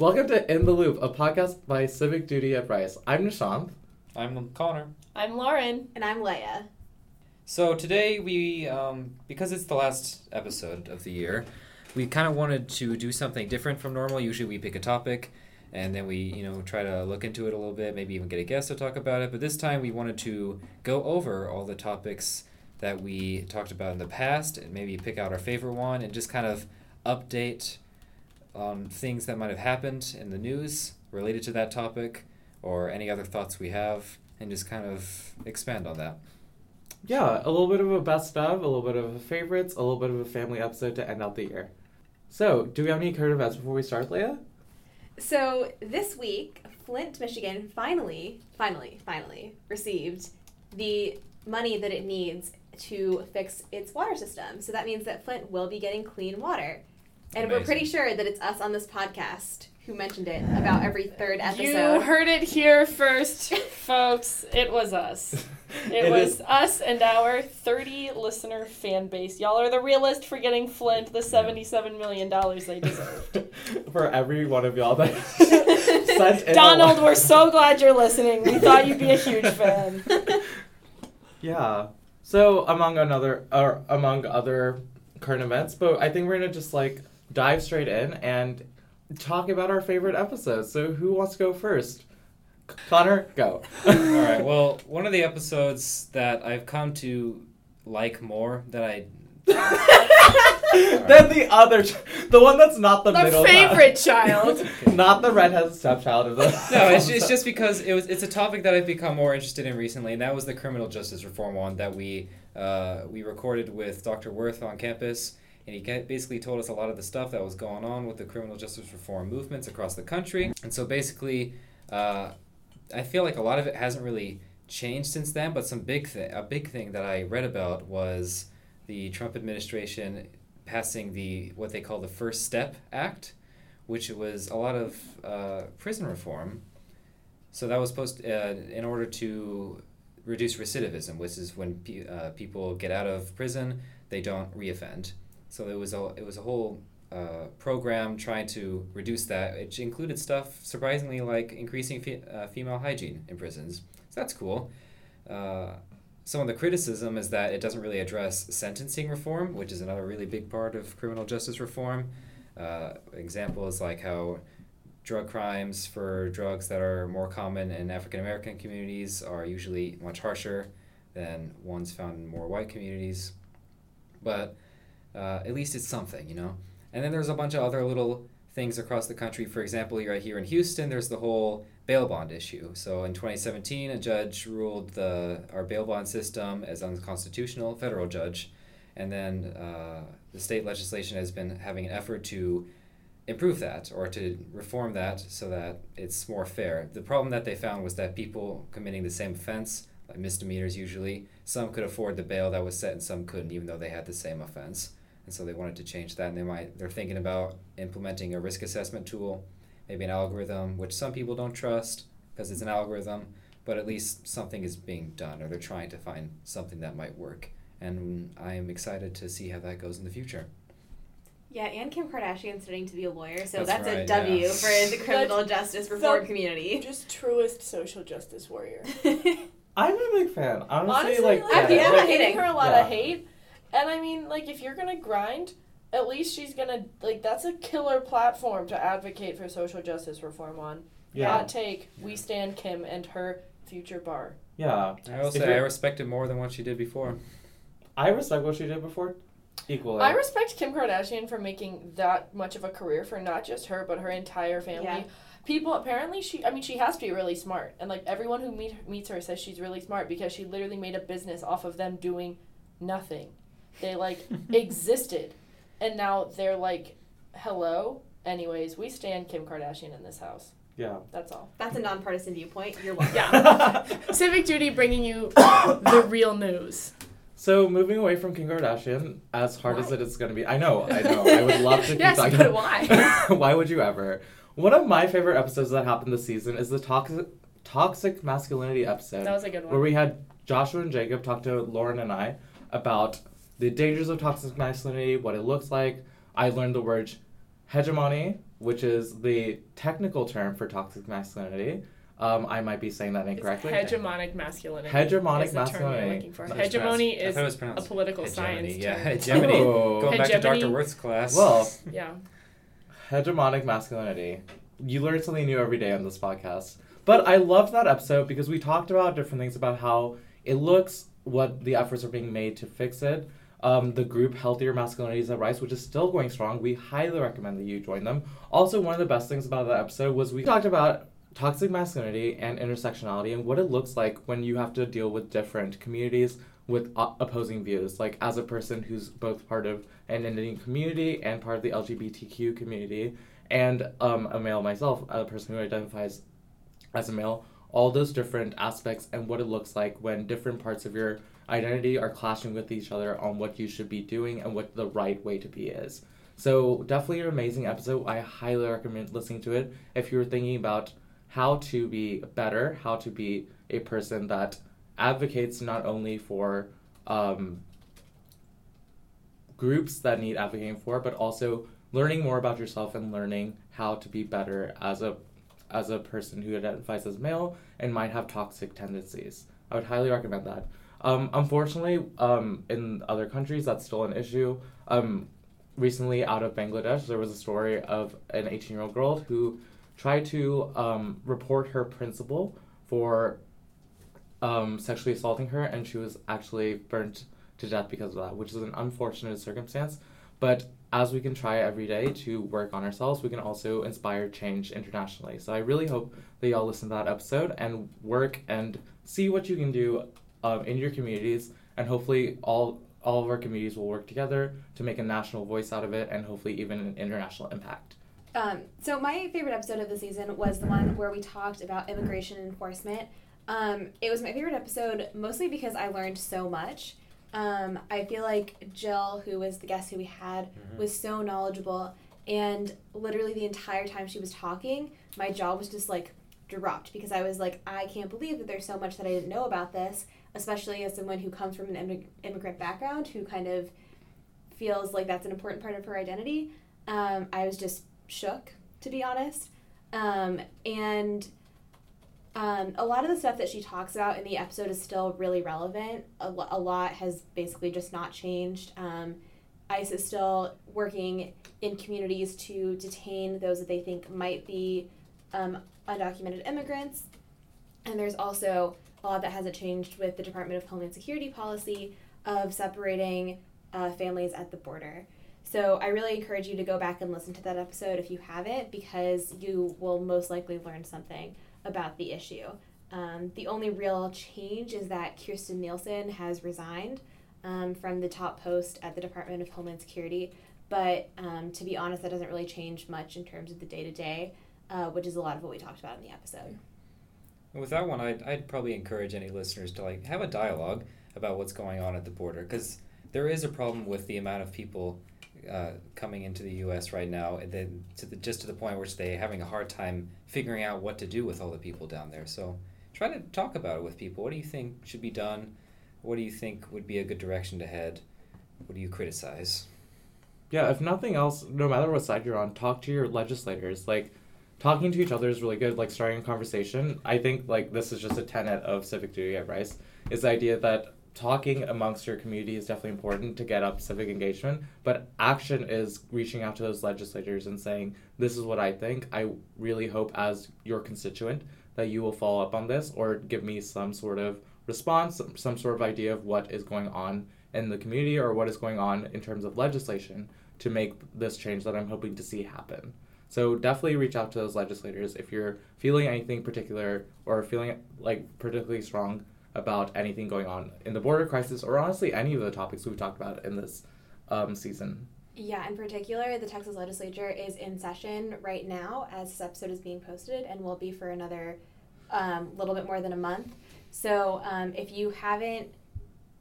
Welcome to In the Loop, a podcast by Civic Duty at Rice. I'm Nishant. I'm Connor. I'm Lauren. And I'm Leia. So today we, um, because it's the last episode of the year, we kind of wanted to do something different from normal. Usually we pick a topic and then we, you know, try to look into it a little bit, maybe even get a guest to talk about it. But this time we wanted to go over all the topics that we talked about in the past and maybe pick out our favorite one and just kind of update on things that might have happened in the news related to that topic or any other thoughts we have and just kind of expand on that. Yeah, a little bit of a best of, a little bit of a favorites, a little bit of a family episode to end out the year. So, do we have any current events before we start, Leah? So this week, Flint, Michigan finally, finally, finally received the money that it needs to fix its water system. So that means that Flint will be getting clean water. And we're pretty sure that it's us on this podcast who mentioned it about every third episode. You heard it here first, folks. It was us. It, It was is- us and our 30 listener fan base. Y'all are the realist for getting Flint the $77 million they deserved. For every one of y'all that sent in Donald, we're so glad you're listening. We thought you'd be a huge fan. Yeah. So among another or among other current events, but I think we're gonna just like dive straight in and talk about our favorite episodes. So who wants to go first? Connor, go. All right. Well, one of the episodes that I've come to like more that I then the other, ch- the one that's not the, The middle favorite child. child, not the redheaded stepchild of the. no, it's, it's just because it was it's a topic that I've become more interested in recently, and that was the criminal justice reform one that we uh, we recorded with Dr. Worth on campus, and he basically told us a lot of the stuff that was going on with the criminal justice reform movements across the country, and so basically, uh, I feel like a lot of it hasn't really changed since then, but some big thing a big thing that I read about was the Trump administration passing the what they call the First Step Act, which was a lot of uh, prison reform. So that was supposed uh, in order to reduce recidivism, which is when pe- uh, people get out of prison, they don't reoffend. So it was a it was a whole uh, program trying to reduce that, which included stuff surprisingly like increasing fe- uh, female hygiene in prisons. So that's cool. Uh, some of the criticism is that it doesn't really address sentencing reform, which is another really big part of criminal justice reform. Uh, examples like how drug crimes for drugs that are more common in African American communities are usually much harsher than ones found in more white communities. But uh, at least it's something, you know? And then there's a bunch of other little things across the country. For example, right here in Houston, there's the whole bail bond issue. So in 2017, a judge ruled the our bail bond system as unconstitutional, federal judge, and then uh, the state legislation has been having an effort to improve that or to reform that so that it's more fair. The problem that they found was that people committing the same offense, like misdemeanors usually, some could afford the bail that was set and some couldn't, even though they had the same offense. And so they wanted to change that, and they might they're thinking about implementing a risk assessment tool, maybe an algorithm, which some people don't trust because it's an algorithm, but at least something is being done, or they're trying to find something that might work. And I am excited to see how that goes in the future. yeah, and Kim Kardashian's studying to be a lawyer, so That's that's, right, W yeah. for the criminal justice reform the- community. Just truest social justice warrior. I'm a big fan. Honestly, Honestly, like, like, yeah, I'm people not are giving her a lot Yeah. of hate. And I mean, like, if you're gonna grind, at least she's gonna, like, that's a killer platform to advocate for social justice reform on. yeah, Hot take, we stand Kim and her future bar. yeah. I will say I respect it more than what she did before. I respect what she did before, equally. I respect Kim Kardashian for making that much of a career for not just her, but her entire family. Yeah. People apparently she I mean she has to be really smart and like everyone who meet, meets her says she's really smart because she literally made a business off of them doing nothing. They like existed and now they're like hello. Anyways, we stand Kim Kardashian in this house. yeah. That's all. That's a nonpartisan viewpoint. You're welcome. Yeah. Civic Duty bringing you the real news. So moving away from Kim Kardashian, as hard as it is going to be, I know, I know, I would love to keep yes, talking. but why? why would you ever? One of my favorite episodes that happened this season is the toxic toxic masculinity episode, That was a good one. where we had Joshua and Jacob talk to Lauren and I about the dangers of toxic masculinity, what it looks like. I learned the word hegemony, which is the technical term for toxic masculinity. Um, I might be saying that incorrectly. It's incorrectly. hegemonic masculinity. Hegemonic is the term masculinity. you're looking for. That's Hegemony is thought it was a political hegemony. science Yeah, term. hegemony. Oh. Going back to Dr. Worth's class. Well, Yeah. hegemonic masculinity. You learn something new every day on this podcast. But I loved that episode because we talked about different things about how it looks, what the efforts are being made to fix it. Um, the group Healthier Masculinities at Rice, which is still going strong. We highly recommend that you join them. Also, one of the best things about that episode was we talked about toxic masculinity and intersectionality and what it looks like when you have to deal with different communities with opposing views. Like, as a person who's both part of an Indian community and part of the LGBTQ community, and um, a male myself, a person who identifies as a male, all those different aspects and what it looks like when different parts of your identity are clashing with each other on what you should be doing and what the right way to be is. So, definitely an amazing episode. I highly recommend listening to it if you're thinking about how to be better, how to be a person that advocates not only for um, groups that need advocating for, but also learning more about yourself and learning how to be better as a as a person who identifies as male and might have toxic tendencies. I would highly recommend that. Um, unfortunately, um, in other countries, that's still an issue. Um, recently, out of Bangladesh, there was a story of an 18 year old girl who tried to um, report her principal for um, sexually assaulting her, and she was actually burnt to death because of that, which is an unfortunate circumstance. But as we can try every day to work on ourselves, we can also inspire change internationally. So I really hope that y'all listen to that episode and work and see what you can do um, in your communities, and hopefully all all of our communities will work together to make a national voice out of it, and hopefully even an international impact. Um, so my favorite episode of the season was the one where we talked about immigration enforcement. Um, it was my favorite episode mostly because I learned so much. Um, I feel like Jill, who was the guest who we had, Mhm. was so knowledgeable, and literally the entire time she was talking, my jaw was just like dropped because I was like, I can't believe that there's so much that I didn't know about this, especially as someone who comes from an immig- immigrant background who kind of feels like that's an important part of her identity. Um, I was just shook, to be honest. Um, and um, a lot of the stuff that she talks about in the episode is still really relevant. A, lo- a lot has basically just not changed. Um, ICE is still working in communities to detain those that they think might be um, undocumented immigrants. And there's also lot that hasn't changed with the Department of Homeland Security policy of separating uh, families at the border. So I really encourage you to go back and listen to that episode if you haven't, because you will most likely learn something about the issue. Um, the only real change is that Kirstjen Nielsen has resigned um, from the top post at the Department of Homeland Security. But um, to be honest, that doesn't really change much in terms of the day to day, which is a lot of what we talked about in the episode. With that one, I'd, I'd probably encourage any listeners to like have a dialogue about what's going on at the border because there is a problem with the amount of people uh, coming into the U.S. right now, and then to the, just to the point where they're having a hard time figuring out what to do with all the people down there. So try to talk about it with people. What do you think should be done? What do you think would be a good direction to head? What do you criticize? Yeah, if nothing else, no matter what side you're on, talk to your legislators. Like, talking to each other is really good. Like, starting a conversation. I think like this is just a tenet of civic duty at Rice. Is the idea that talking amongst your community is definitely important to get up civic engagement, but action is reaching out to those legislators and saying, "This is what I think. I really hope, as your constituent, that you will follow up on this or give me some sort of response, some, some sort of idea of what is going on in the community or what is going on in terms of legislation to make this change that I'm hoping to see happen. So definitely reach out to those legislators if you're feeling anything particular or feeling like particularly strong about anything going on in the border crisis or honestly any of the topics we've talked about in this um, season. Yeah, in particular, the Texas legislature is in session right now as this episode is being posted and will be for another um, little bit more than a month. So um, if you haven't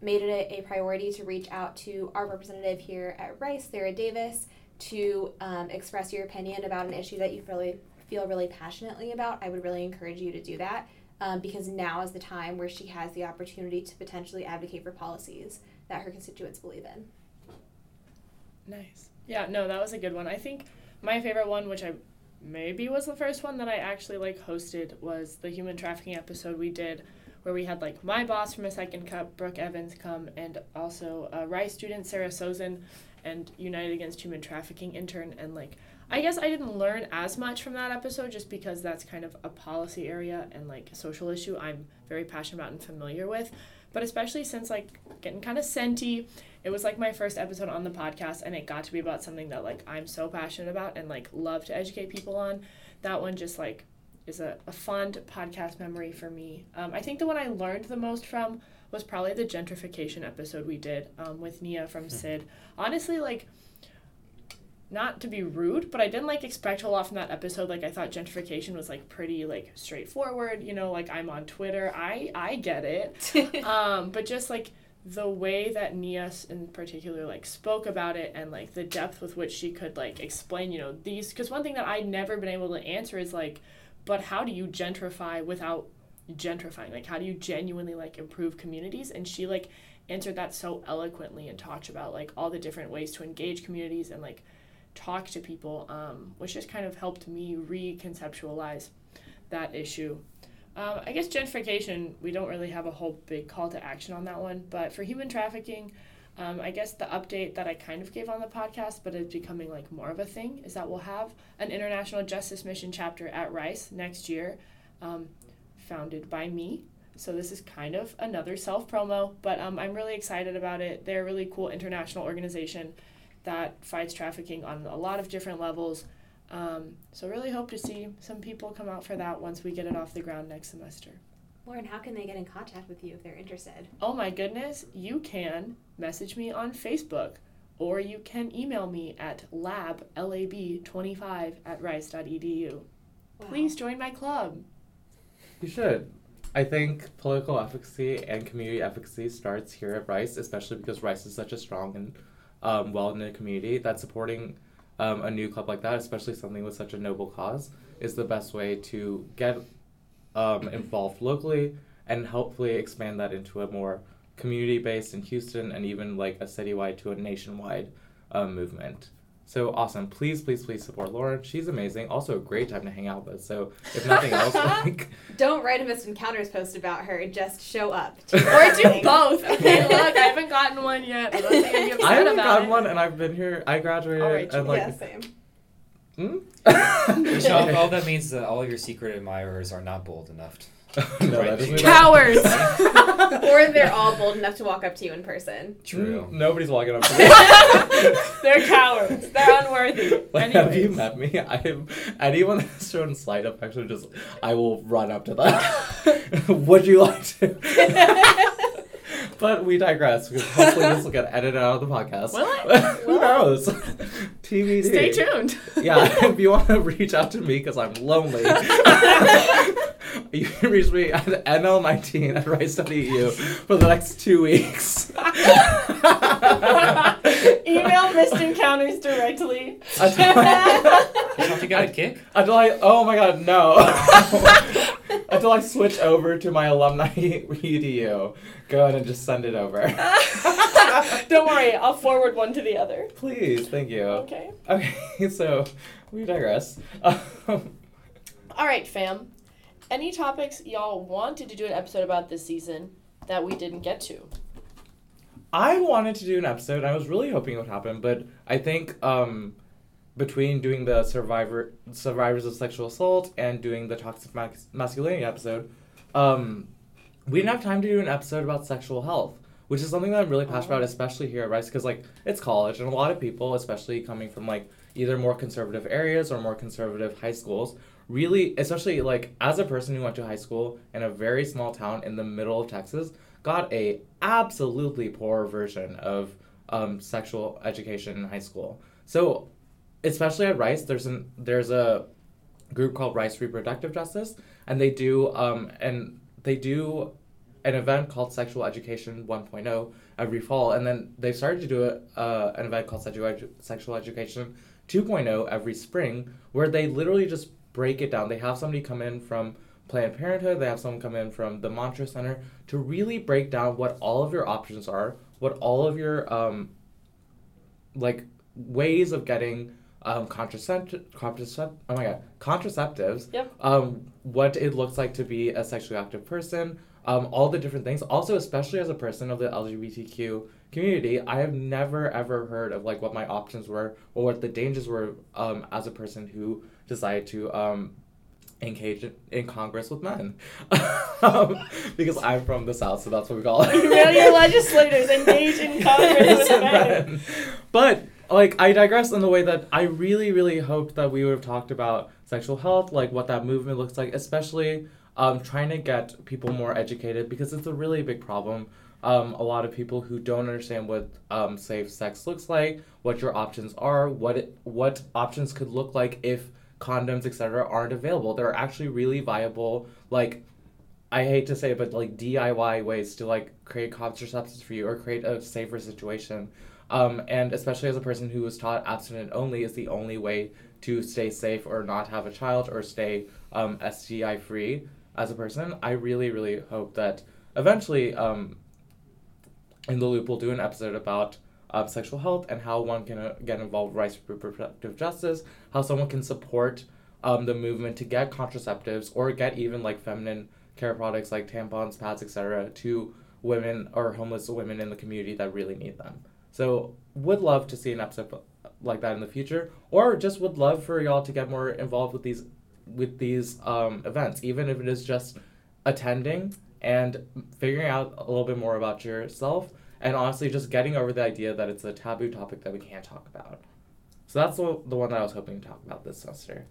made it a, a priority to reach out to our representative here at Rice, Sarah Davis, to um, express your opinion about an issue that you really feel really passionately about, I would really encourage you to do that um, because now is the time where she has the opportunity to potentially advocate for policies that her constituents believe in. Nice. Yeah, no, that was a good one. I think my favorite one, which I maybe was the first one that I actually like hosted, was the human trafficking episode we did, where we had like my boss from a second cup, Brooke Evans, come, and also a Rice student, Sarah Sozin, and United Against Human Trafficking intern, and like. I guess I didn't learn as much from that episode just because that's kind of a policy area and like a social issue I'm very passionate about and familiar with. But especially since like getting kind of senti, it was like my first episode on the podcast and it got to be about something that like I'm so passionate about and like love to educate people on. That one just like is a, a fond podcast memory for me. Um, I think the one I learned the most from was probably the gentrification episode we did um, with Nia from Sid. Honestly, like not to be rude, but I didn't like expect a lot from that episode. Like I thought gentrification was like pretty like straightforward, you know, like I'm on Twitter. I I get it. um, but just like the way that Nias in particular like spoke about it and like the depth with which she could like explain, you know, these cuz one thing that I'd never been able to answer is like but how do you gentrify without gentrifying? Like how do you genuinely like improve communities? And she like answered that so eloquently and talked about like all the different ways to engage communities and like talk to people, um, which just kind of helped me reconceptualize that issue. Um, I guess gentrification, we don't really have a whole big call to action on that one, but for human trafficking, um, I guess the update that I kind of gave on the podcast, but it's becoming like more of a thing, is that we'll have an International Justice Mission chapter at Rice next year, um, founded by me. So this is kind of another self promo, but um, I'm really excited about it. They're a really cool international organization that fights trafficking on a lot of different levels. Um, so really hope to see some people come out for that once we get it off the ground next semester. Lauren, how can they get in contact with you if they're interested? Oh my goodness, you can message me on Facebook or you can email me at lab lab25 at rice.edu. Wow. Please join my club. You should. I think political efficacy and community efficacy starts here at Rice, especially because Rice is such a strong and um, well knit community that supporting um, a new club like that, especially something with such a noble cause, is the best way to get um, involved locally and hopefully expand that into a more community based in Houston and even like a citywide to a nationwide um, movement. So awesome. Please, please, please support Lauren. She's amazing. Also a great time to hang out with. So if nothing else, like Don't write a Missed Encounters post about her. Just show up. to Or do both. Okay, look, I haven't gotten one yet. I I'd be upset I haven't gotten it. one and I've been here I graduated All right, and like yeah, same. Hmm? Michelle, all that means is that all of your secret admirers are not bold enough. no, that Cowards. or they're all bold enough to walk up to you in person. True. Mm, Nobody's walking up to me. They're cowards. They're unworthy. Like, have you Anyways. met me? I am anyone that's shown slight affection. Just I will run up to them. Would you like to? But we digress because hopefully this will get edited out of the podcast. Will it? Who knows? TBD. Stay tuned. Yeah, if you want to reach out to me because I'm lonely, you can reach me at nl19 at rice.eu for the next two weeks. Email missed encounters directly. Don't you got a kick? Until I, oh my god, no. Until I switch over to my alumni edu. Go ahead and just send it over. Don't worry, I'll forward one to the other. Please, thank you. Okay. Okay, so we digress. Um, All right, fam. Any topics y'all wanted to do an episode about this season that we didn't get to? I wanted to do an episode. I was really hoping it would happen, but I think um, between doing the survivor survivors of sexual assault and doing the toxic mas- masculinity episode, um, we didn't have time to do an episode about sexual health, which is something that I'm really passionate about, especially here at Rice, because like it's college, and a lot of people, especially coming from like either more conservative areas or more conservative high schools, really, especially like as a person who went to high school in a very small town in the middle of Texas, got a absolutely poor version of um, sexual education in high school. So, especially at Rice, there's an there's a group called Rice Reproductive Justice, and they do um and they do an event called Sexual Education 1.0 every fall, and then they started to do a, uh, an event called Sexual, Edu- Sexual Education 2.0 every spring, where they literally just break it down. They have somebody come in from Planned Parenthood, they have someone come in from the Montrose Center to really break down what all of your options are, what all of your um, like ways of getting um, contracept- contracept- oh my god, contraceptives, Yep. um, what it looks like to be a sexually active person, um, all the different things. Also, especially as a person of the LGBTQ community, I have never ever heard of like what my options were or what the dangers were um, as a person who decided to um, engage in, in Congress with men. um, because I'm from the South, so that's what we call it. Your legislators engage in Congress with men? But like I digress in the way that I really, really hoped that we would have talked about sexual health, like what that movement looks like, especially um, trying to get people more educated because it's a really big problem. Um, a lot of people who don't understand what um, safe sex looks like, what your options are, what it, what options could look like if condoms, etc., aren't available. There are actually really viable, like I hate to say it, but like DIY ways to like create contraceptives for you or create a safer situation. Um, and especially as a person who was taught abstinent only is the only way to stay safe or not have a child or stay um, STI free as a person. I really, really hope that eventually um, in the loop we'll do an episode about um, sexual health and how one can uh, get involved with Rice reproductive justice, how someone can support um, the movement to get contraceptives or get even like feminine care products like tampons, pads, etc. to women or homeless women in the community that really need them. So would love to see an episode like that in the future, or just would love for y'all to get more involved with these with these um, events, even if it is just attending and figuring out a little bit more about yourself, and honestly just getting over the idea that it's a taboo topic that we can't talk about. So that's the, the one that I was hoping to talk about this semester.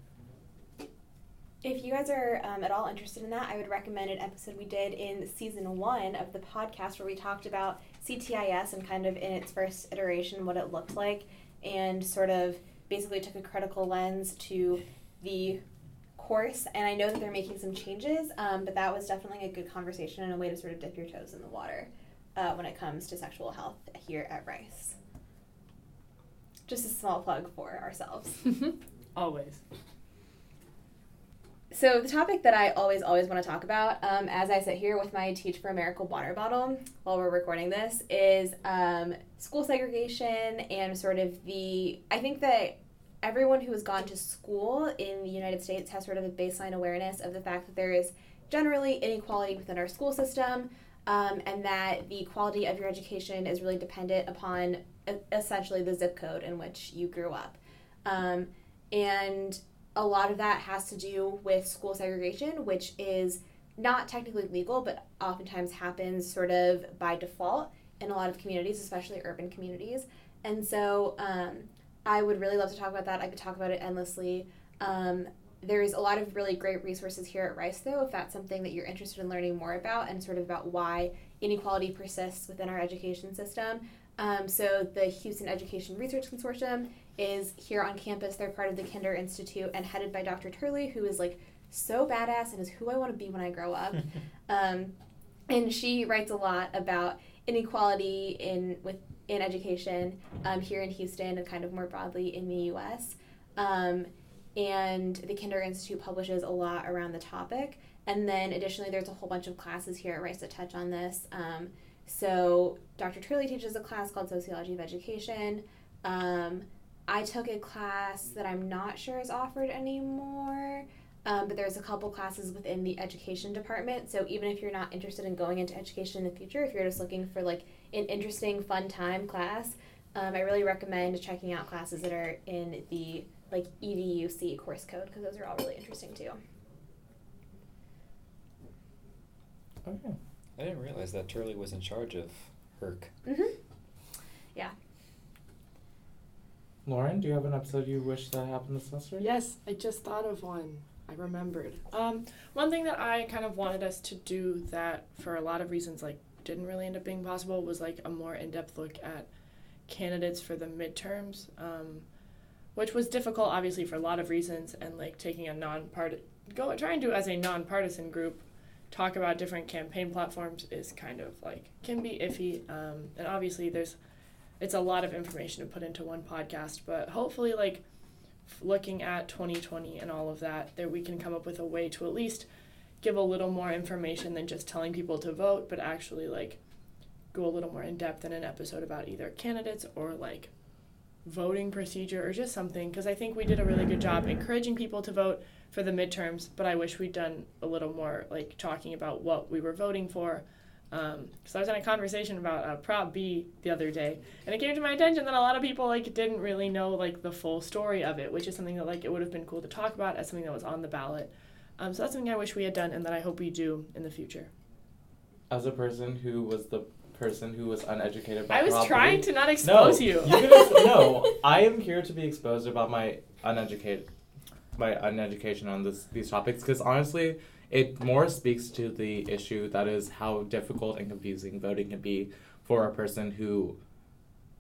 If you guys are um, at all interested in that, I would recommend an episode we did in season one of the podcast where we talked about CTIS and kind of in its first iteration what it looked like and sort of basically took a critical lens to the course. And I know that they're making some changes, um, but that was definitely a good conversation and a way to sort of dip your toes in the water uh, when it comes to sexual health here at Rice. Just a small plug for ourselves. Always. So the topic that I always, always want to talk about, um, as I sit here with my Teach for America water bottle while we're recording this, is um, school segregation and sort of the. I think that everyone who has gone to school in the United States has sort of a baseline awareness of the fact that there is generally inequality within our school system, um, and that the quality of your education is really dependent upon essentially the zip code in which you grew up. Um, and a lot of that has to do with school segregation, which is not technically legal, but oftentimes happens sort of by default in a lot of communities, especially urban communities. And so um, I would really love to talk about that. I could talk about it endlessly. Um, there's a lot of really great resources here at Rice, though, if that's something that you're interested in learning more about and sort of about why inequality persists within our education system. Um, so, the Houston Education Research Consortium is here on campus. They're part of the Kinder Institute and headed by Dr. Turley, who is like so badass and is who I want to be when I grow up. um, and she writes a lot about inequality in with in education um, here in Houston and kind of more broadly in the U.S. Um, and the Kinder Institute publishes a lot around the topic. And then additionally, there's a whole bunch of classes here at Rice that touch on this. Um, so Dr. Turley teaches a class called Sociology of Education. Um, I took a class that I'm not sure is offered anymore, um, but there's a couple classes within the education department. So even if you're not interested in going into education in the future, if you're just looking for like an interesting, fun time class, um, I really recommend checking out classes that are in the like EDUC course code because those are all really interesting too. Okay. I didn't realize that Turley was in charge of HERC. Mm-hmm. Yeah. Lauren, do you have an episode you wish that happened this semester? Yes, I just thought of one. I remembered. Um, one thing that I kind of wanted us to do that, for a lot of reasons, like didn't really end up being possible, was like a more in-depth look at candidates for the midterms, um, which was difficult, obviously, for a lot of reasons, and like taking a non-part, go trying to as a non-partisan group, talk about different campaign platforms is kind of like can be iffy, um, and obviously there's, it's a lot of information to put into one podcast, but hopefully like looking at 2020 and all of that, that we can come up with a way to at least give a little more information than just telling people to vote, but actually like go a little more in depth in an episode about either candidates or like voting procedure or just something because I think we did a really good job encouraging people to vote for the midterms, but I wish we'd done a little more like talking about what we were voting for. Um, so I was in a conversation about uh, Prop B the other day, and it came to my attention that a lot of people like didn't really know like the full story of it, which is something that like it would have been cool to talk about as something that was on the ballot. Um, so that's something I wish we had done, and that I hope we do in the future. As a person who was the person who was uneducated about I was trying to not no, expose you. you can ex- no, I am here to be exposed about my uneducated, my uneducation on this these topics because honestly, it more speaks to the issue that is how difficult and confusing voting can be for a person who,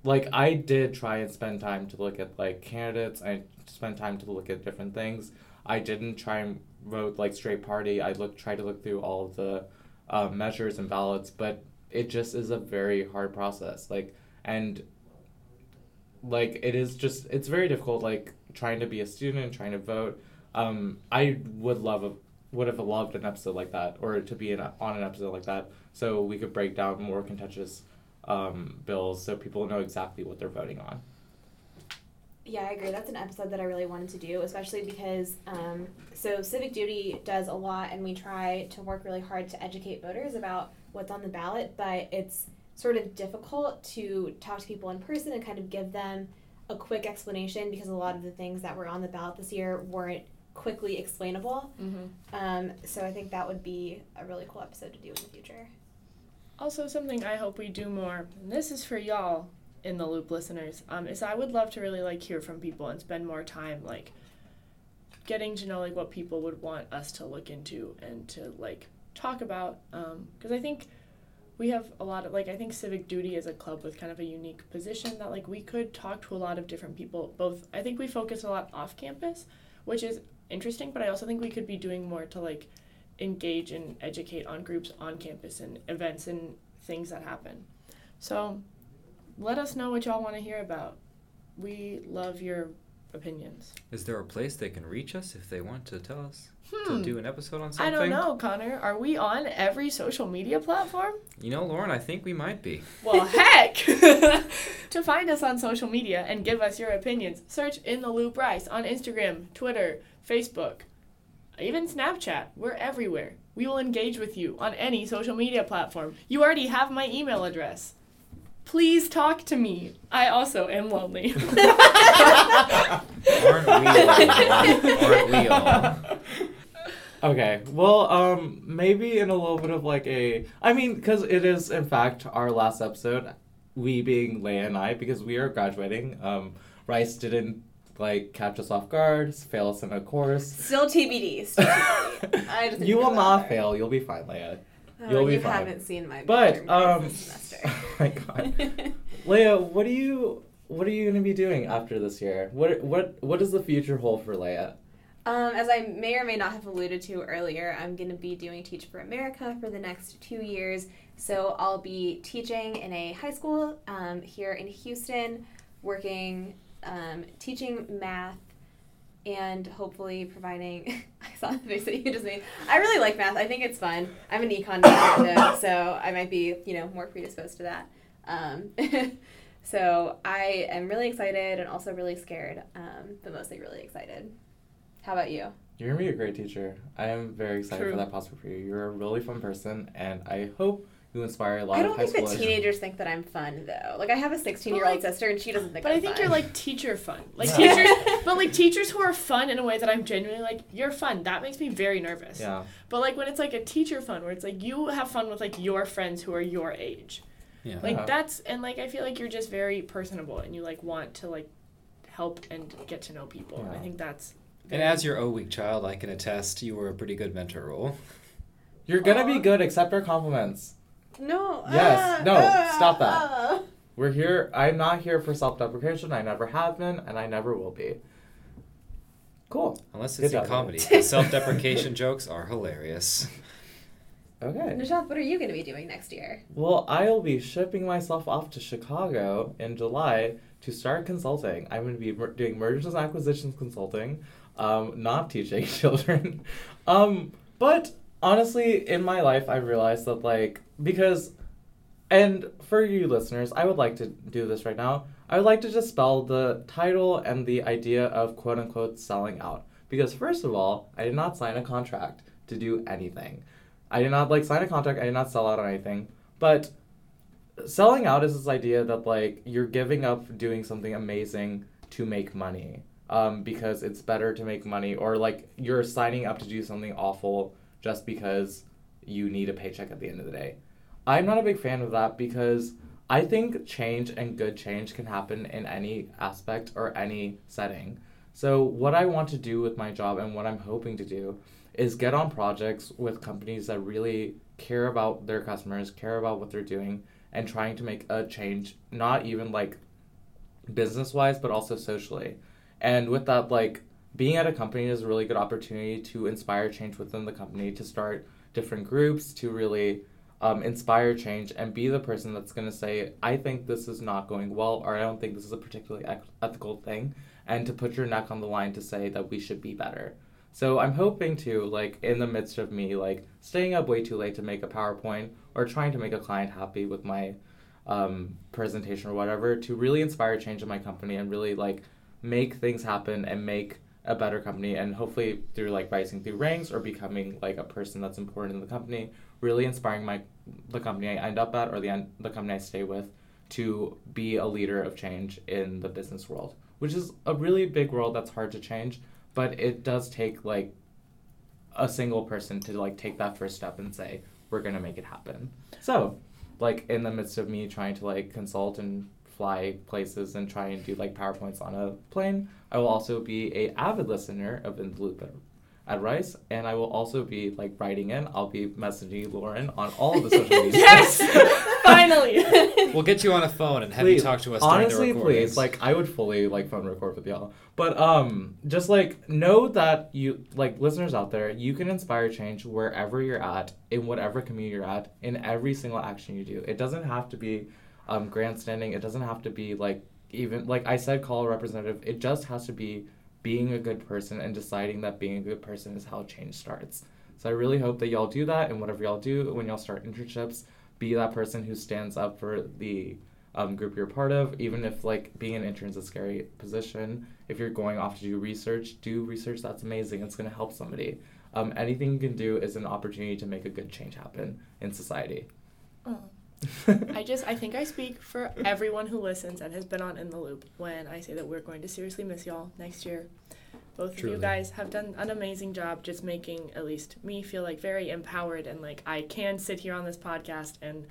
like, I did try and spend time to look at like candidates. I spent time to look at different things. I didn't try and vote like straight party. I looked tried to look through all of the uh, measures and ballots, but it just is a very hard process. Like and like it is just it's very difficult. Like trying to be a student trying to vote. Um, I would love a would have loved an episode like that or to be in a, on an episode like that so we could break down more contentious um, bills so people know exactly what they're voting on. Yeah, I agree. That's an episode that I really wanted to do, especially because um, so civic duty does a lot, and we try to work really hard to educate voters about what's on the ballot. But it's sort of difficult to talk to people in person and kind of give them a quick explanation because a lot of the things that were on the ballot this year weren't quickly explainable. Mm-hmm. Um, so I think that would be a really cool episode to do in the future. Also, something I hope we do more, and this is for y'all in the loop listeners, um, is I would love to really like hear from people and spend more time like getting to know like what people would want us to look into and to like talk about. Um, because I think we have a lot of like I think civic duty is a club with kind of a unique position that like we could talk to a lot of different people. Both I think we focus a lot off campus, which is interesting, but I also think we could be doing more to like engage and educate on groups on campus and events and things that happen. So let us know what y'all want to hear about. We love your opinions. Is there a place they can reach us if they want to tell us Hmm. to do an episode on something? I don't know, Connor. Are we on every social media platform? You know, Lauren, I think we might be. Well, heck! to find us on social media and give us your opinions, search In the Loop Rice on Instagram, Twitter, Facebook, even Snapchat. We're everywhere. We will engage with you on any social media platform. You already have my email address. Please talk to me. I also am lonely. Aren't we all? Aren't we all? Okay, well, um, maybe in a little bit of like a, I mean, because it is in fact our last episode, we being Leia and I, because we are graduating. Um, Rice didn't like catch us off guard, fail us in a course. Still TBD. Still TBD. I just you will not that fail. You'll be fine, Leia. Oh, You'll be fine. you fine. haven't seen my But, midterm um, semester. my God. Leia, what do you what are you gonna be doing after this year? What what what does the future hold for Leia? Um, as I may or may not have alluded to earlier, I'm going to be doing Teach for America for the next two years. So I'll be teaching in a high school um, here in Houston, working, um, teaching math, and hopefully providing. I saw the face that you just made. I really like math. I think it's fun. I'm an econ major though, so I might be, you know, more predisposed to that. Um, so I am really excited and also really scared, um, but mostly really excited. How about you? You're gonna be a great teacher. I am very excited True. for that prospect for you. You're a really fun person, and I hope you inspire a lot I don't think that teenagers think that I'm fun though. Like I have a 16 year old like- sister and she doesn't think. But I'm I think fun. you're like teacher fun. Like Yeah. teachers, but like teachers who are fun in a way that I'm genuinely like, you're fun. That makes me very nervous. Yeah, But like when it's like a teacher fun, where it's like you have fun with like your friends who are your age. Yeah. Like Yeah. that's and like I feel like you're just very personable and you like want to like help and get to know people. Yeah. I think that's. And as your O week child, I can attest you were a pretty good mentor role. you're gonna be good. Accept our compliments. No. Yes, ah, no, ah, stop that. ah. We're here. I'm not here for self-deprecation. I never have been, and I never will be. Cool. Unless it's in job, comedy. Self deprecation jokes are hilarious. Okay. Nishant, what are you going to be doing next year? Well, I'll be shipping myself off to Chicago in July to start consulting. I'm going to be mer- doing mergers and acquisitions consulting, um, not teaching children. um, but honestly, in my life, I realized that, like, because, and for you listeners, I would like to do this right now. I would like to dispel the title and the idea of quote unquote selling out. Because first of all, I did not sign a contract to do anything. I did not like sign a contract, I did not sell out on anything. But selling out is this idea that like you're giving up doing something amazing to make money. Um, because it's better to make money or like you're signing up to do something awful just because you need a paycheck at the end of the day. I'm not a big fan of that because I think change and good change can happen in any aspect or any setting. So, what I want to do with my job and what I'm hoping to do is get on projects with companies that really care about their customers, care about what they're doing, and trying to make a change, not even like business wise, but also socially. And with that, like being at a company is a really good opportunity to inspire change within the company, to start different groups, to really um, inspire change and be the person that's going to say, I think this is not going well, or I don't think this is a particularly ethical thing, and to put your neck on the line to say that we should be better. So I'm hoping to, like, in the midst of me, like, staying up way too late to make a PowerPoint or trying to make a client happy with my um, presentation or whatever, to really inspire change in my company and really, like, make things happen and make a better company and hopefully through like rising through ranks or becoming like a person that's important in the company really inspiring my the company i end up at or the the company i stay with to be a leader of change in the business world which is a really big world that's hard to change but it does take like a single person to like take that first step and say we're going to make it happen. So like in the midst of me trying to like consult and fly places and try and do like PowerPoints on a plane. I will also be a avid listener of In the Loop at, at Rice, and I will also be like writing in. I'll be messaging Lauren on all the social media. yes, finally. We'll get you on a phone and have Please, you talk to us Honestly, during the recordings. please, like I would fully like phone record with y'all. But um, just like know that you like listeners out there, you can inspire change wherever you're at, in whatever community you're at, in every single action you do. It doesn't have to be um, grandstanding. It doesn't have to be like even like I said, call a representative. It just has to be being a good person and deciding that being a good person is how change starts. So I really hope that y'all do that, and whatever y'all do when y'all start internships, be that person who stands up for the um, group you're part of. Even if like being an intern is a scary position, if you're going off to do research, do research. That's amazing. It's gonna help somebody. Um, anything you can do is an opportunity to make a good change happen in society. Oh. I just I think I speak for everyone who listens and has been on in the loop when I say that we're going to seriously miss y'all next year. Both Truly. of you guys have done an amazing job just making at least me feel like very empowered and like I can sit here on this podcast and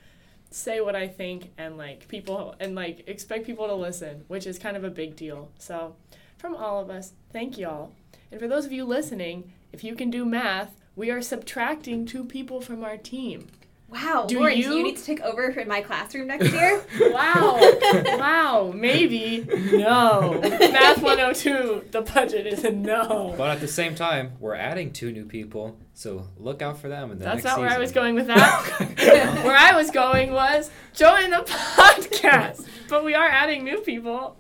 say what I think and like people and like expect people to listen, which is kind of a big deal. So, from all of us, thank y'all. And for those of you listening, if you can do math, we are subtracting two people from our team. Wow, Do Lauren, do you- you need to take over for my classroom next year? Wow. wow. Maybe. No. Math 102, the budget is a no. But at the same time, we're adding two new people, so look out for them in the That's next not where I was going with that. where I was going was join the podcast. But we are adding new people.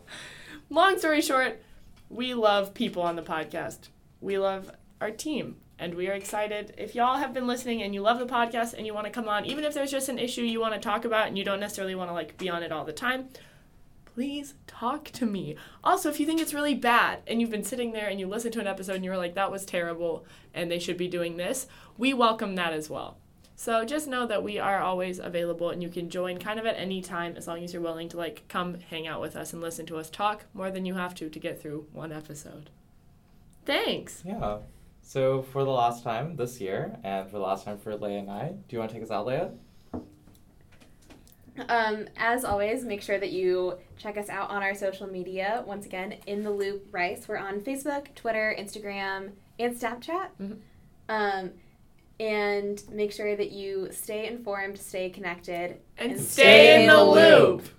Long story short, we love people on the podcast. We love our team. And we are excited. If y'all have been listening and you love the podcast and you want to come on, even if there's just an issue you want to talk about and you don't necessarily want to like be on it all the time, please talk to me. Also, if you think it's really bad and you've been sitting there and you listen to an episode and you were like, that was terrible and they should be doing this, we welcome that as well. So just know that we are always available and you can join kind of at any time as long as you're willing to like come hang out with us and listen to us talk more than you have to to get through one episode. Thanks. Yeah. So for the last time this year, and for the last time for Leia and I, do you want to take us out, Leia? Um, as always, make sure that you check us out on our social media. Once again, in the loop Rice. We're on Facebook, Twitter, Instagram, and Snapchat. Mhm. Um, and make sure that you stay informed, stay connected, And And stay in the loop.